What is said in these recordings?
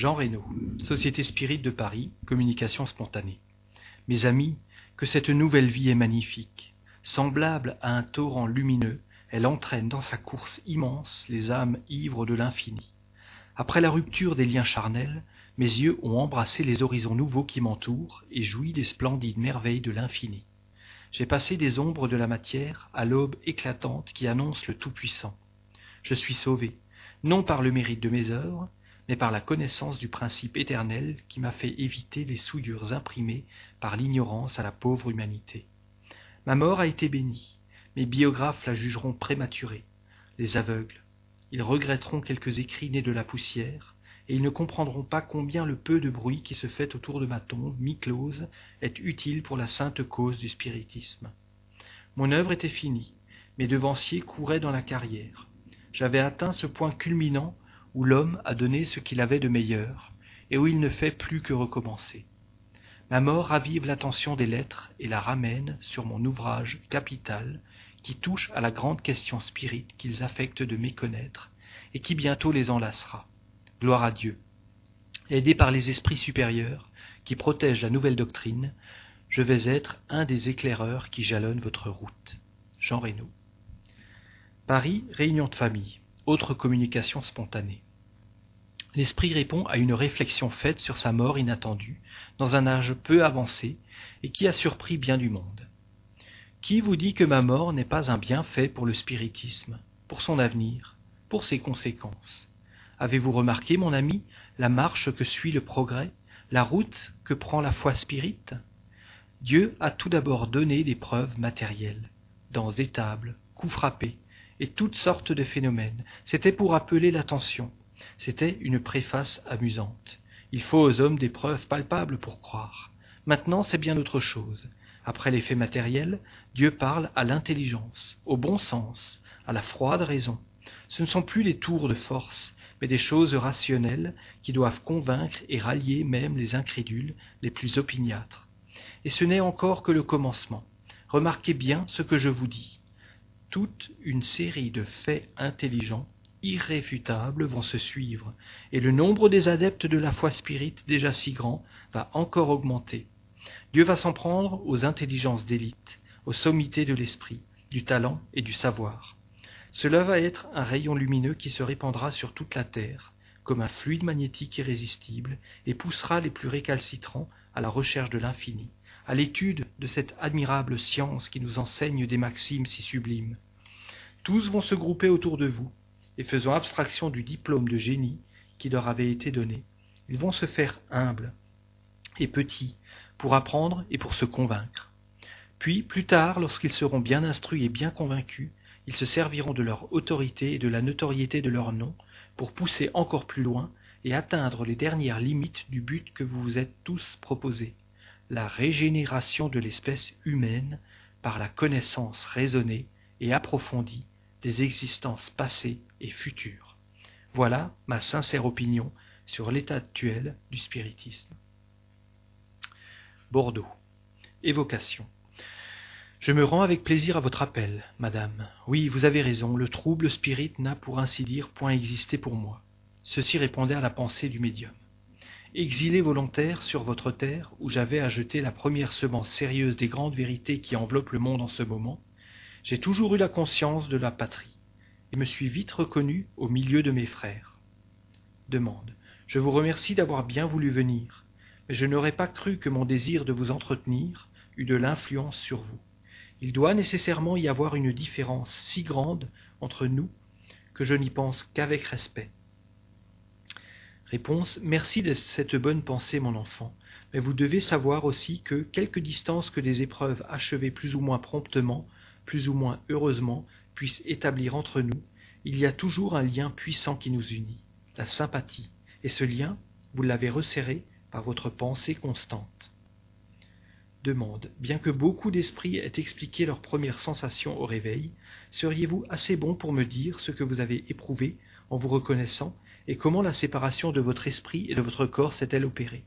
Jean Reynaud, Société Spirit de Paris, communication spontanée. Mes amis, que cette nouvelle vie est magnifique. Semblable à un torrent lumineux, elle entraîne dans sa course immense les âmes ivres de l'infini. Après la rupture des liens charnels, mes yeux ont embrassé les horizons nouveaux qui m'entourent et joui des splendides merveilles de l'infini. J'ai passé des ombres de la matière à l'aube éclatante qui annonce le Tout-Puissant. Je suis sauvé, non par le mérite de mes œuvres, mais par la connaissance du principe éternel qui m'a fait éviter les souillures imprimées par l'ignorance à la pauvre humanité. Ma mort a été bénie, mes biographes la jugeront prématurée. Les aveugles, ils regretteront quelques écrits nés de la poussière, et ils ne comprendront pas combien le peu de bruit qui se fait autour de ma tombe mi-close est utile pour la sainte cause du spiritisme. Mon œuvre était finie, mes devanciers couraient dans la carrière. J'avais atteint ce point culminant où l'homme a donné ce qu'il avait de meilleur, et où il ne fait plus que recommencer. Ma mort ravive l'attention des lettres et la ramène sur mon ouvrage capital qui touche à la grande question spirite qu'ils affectent de méconnaître et qui bientôt les enlacera. Gloire à Dieu. Aidé par les esprits supérieurs qui protègent la nouvelle doctrine, je vais être un des éclaireurs qui jalonnent votre route. Jean Reynaud. Paris, réunion de famille, autre communication spontanée. L'esprit répond à une réflexion faite sur sa mort inattendue, dans un âge peu avancé, et qui a surpris bien du monde. Qui vous dit que ma mort n'est pas un bienfait pour le spiritisme, pour son avenir, pour ses conséquences? Avez-vous remarqué, mon ami, la marche que suit le progrès, la route que prend la foi spirite? Dieu a tout d'abord donné des preuves matérielles, dans étables, coups frappés, et toutes sortes de phénomènes. C'était pour appeler l'attention. C'était une préface amusante. Il faut aux hommes des preuves palpables pour croire. Maintenant, c'est bien autre chose. Après les faits matériels, Dieu parle à l'intelligence, au bon sens, à la froide raison. Ce ne sont plus les tours de force, mais des choses rationnelles qui doivent convaincre et rallier même les incrédules les plus opiniâtres. Et ce n'est encore que le commencement. Remarquez bien ce que je vous dis. Toute une série de faits intelligents, irréfutables, vont se suivre, et le nombre des adeptes de la foi spirite, déjà si grand, va encore augmenter. Dieu va s'en prendre aux intelligences d'élite, aux sommités de l'esprit, du talent et du savoir. Cela va être un rayon lumineux qui se répandra sur toute la Terre, comme un fluide magnétique irrésistible, et poussera les plus récalcitrants à la recherche de l'infini, à l'étude de cette admirable science qui nous enseigne des maximes si sublimes. Tous vont se grouper autour de vous, et faisant abstraction du diplôme de génie qui leur avait été donné, ils vont se faire humbles et petits pour apprendre et pour se convaincre. Puis, plus tard, lorsqu'ils seront bien instruits et bien convaincus, ils se serviront de leur autorité et de la notoriété de leur nom pour pousser encore plus loin et atteindre les dernières limites du but que vous vous êtes tous proposé, la régénération de l'espèce humaine par la connaissance raisonnée et approfondie des existences passées et futures. Voilà ma sincère opinion sur l'état actuel du spiritisme. Bordeaux. Évocation. Je me rends avec plaisir à votre appel, madame. Oui, vous avez raison, le trouble spirit n'a pour ainsi dire point existé pour moi. Ceci répondait à la pensée du médium. Exilé volontaire sur votre terre, où j'avais à jeter la première semence sérieuse des grandes vérités qui enveloppent le monde en ce moment, j'ai toujours eu la conscience de la patrie, et me suis vite reconnu au milieu de mes frères. Demande. Je vous remercie d'avoir bien voulu venir, mais je n'aurais pas cru que mon désir de vous entretenir eût de l'influence sur vous il doit nécessairement y avoir une différence si grande entre nous que je n'y pense qu'avec respect. Réponse Merci de cette bonne pensée, mon enfant, mais vous devez savoir aussi que, quelque distance que des épreuves achevées plus ou moins promptement, plus ou moins heureusement, puissent établir entre nous, il y a toujours un lien puissant qui nous unit, la sympathie, et ce lien, vous l'avez resserré par votre pensée constante. Demande bien que beaucoup d'esprits aient expliqué leurs premières sensations au réveil seriez-vous assez bon pour me dire ce que vous avez éprouvé en vous reconnaissant et comment la séparation de votre esprit et de votre corps s'est-elle opérée?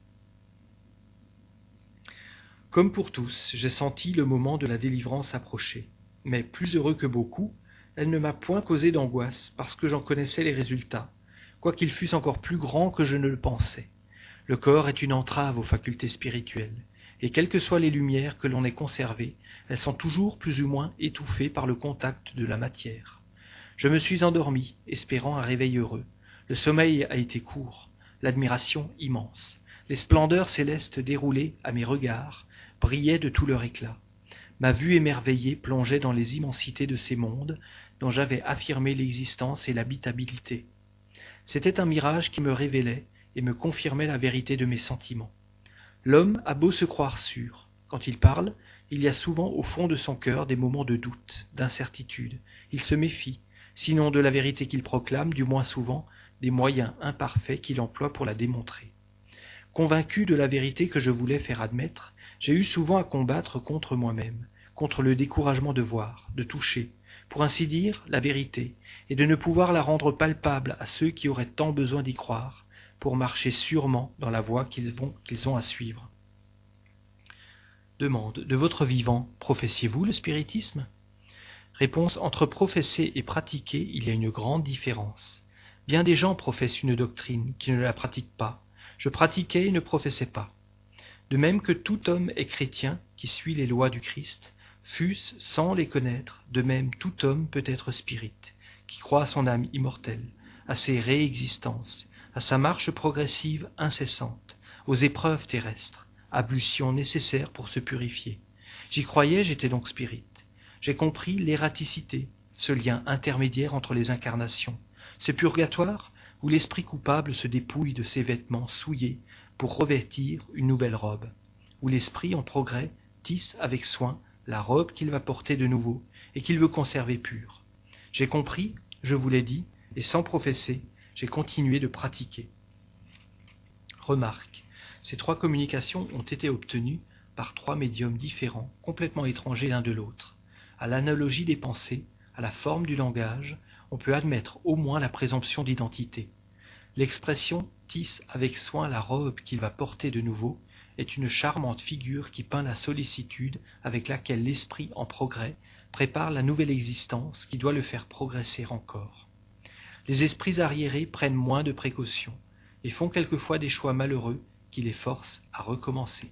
Comme pour tous j'ai senti le moment de la délivrance approcher mais plus heureux que beaucoup elle ne m'a point causé d'angoisse parce que j'en connaissais les résultats quoiqu'ils fussent encore plus grands que je ne le pensais. Le corps est une entrave aux facultés spirituelles, et quelles que soient les lumières que l'on ait conservées, elles sont toujours plus ou moins étouffées par le contact de la matière. Je me suis endormi, espérant un réveil heureux. Le sommeil a été court, l'admiration immense. Les splendeurs célestes déroulées à mes regards brillaient de tout leur éclat. Ma vue émerveillée plongeait dans les immensités de ces mondes dont j'avais affirmé l'existence et l'habitabilité. C'était un mirage qui me révélait et me confirmait la vérité de mes sentiments. L'homme a beau se croire sûr, quand il parle, il y a souvent au fond de son cœur des moments de doute, d'incertitude. Il se méfie, sinon de la vérité qu'il proclame, du moins souvent des moyens imparfaits qu'il emploie pour la démontrer. Convaincu de la vérité que je voulais faire admettre, j'ai eu souvent à combattre contre moi-même, contre le découragement de voir, de toucher, pour ainsi dire, la vérité, et de ne pouvoir la rendre palpable à ceux qui auraient tant besoin d'y croire, pour marcher sûrement dans la voie qu'ils ont à suivre. Demande. De votre vivant, professiez-vous le spiritisme? Réponse. Entre professer et pratiquer, il y a une grande différence. Bien des gens professent une doctrine qui ne la pratiquent pas. Je pratiquais et ne professais pas. De même que tout homme est chrétien qui suit les lois du Christ, fût-ce sans les connaître, de même tout homme peut être spirit, qui croit à son âme immortelle, à ses réexistences, à sa marche progressive incessante, aux épreuves terrestres, ablution nécessaire pour se purifier. J'y croyais, j'étais donc spirit. J'ai compris l'ératicité, ce lien intermédiaire entre les incarnations, ce purgatoire où l'esprit coupable se dépouille de ses vêtements souillés pour revêtir une nouvelle robe, où l'esprit en progrès tisse avec soin la robe qu'il va porter de nouveau et qu'il veut conserver pure. J'ai compris, je vous l'ai dit, et sans professer, j'ai continué de pratiquer. Remarque, ces trois communications ont été obtenues par trois médiums différents, complètement étrangers l'un de l'autre. À l'analogie des pensées, à la forme du langage, on peut admettre au moins la présomption d'identité. L'expression tisse avec soin la robe qu'il va porter de nouveau est une charmante figure qui peint la sollicitude avec laquelle l'esprit en progrès prépare la nouvelle existence qui doit le faire progresser encore. Les esprits arriérés prennent moins de précautions et font quelquefois des choix malheureux qui les forcent à recommencer.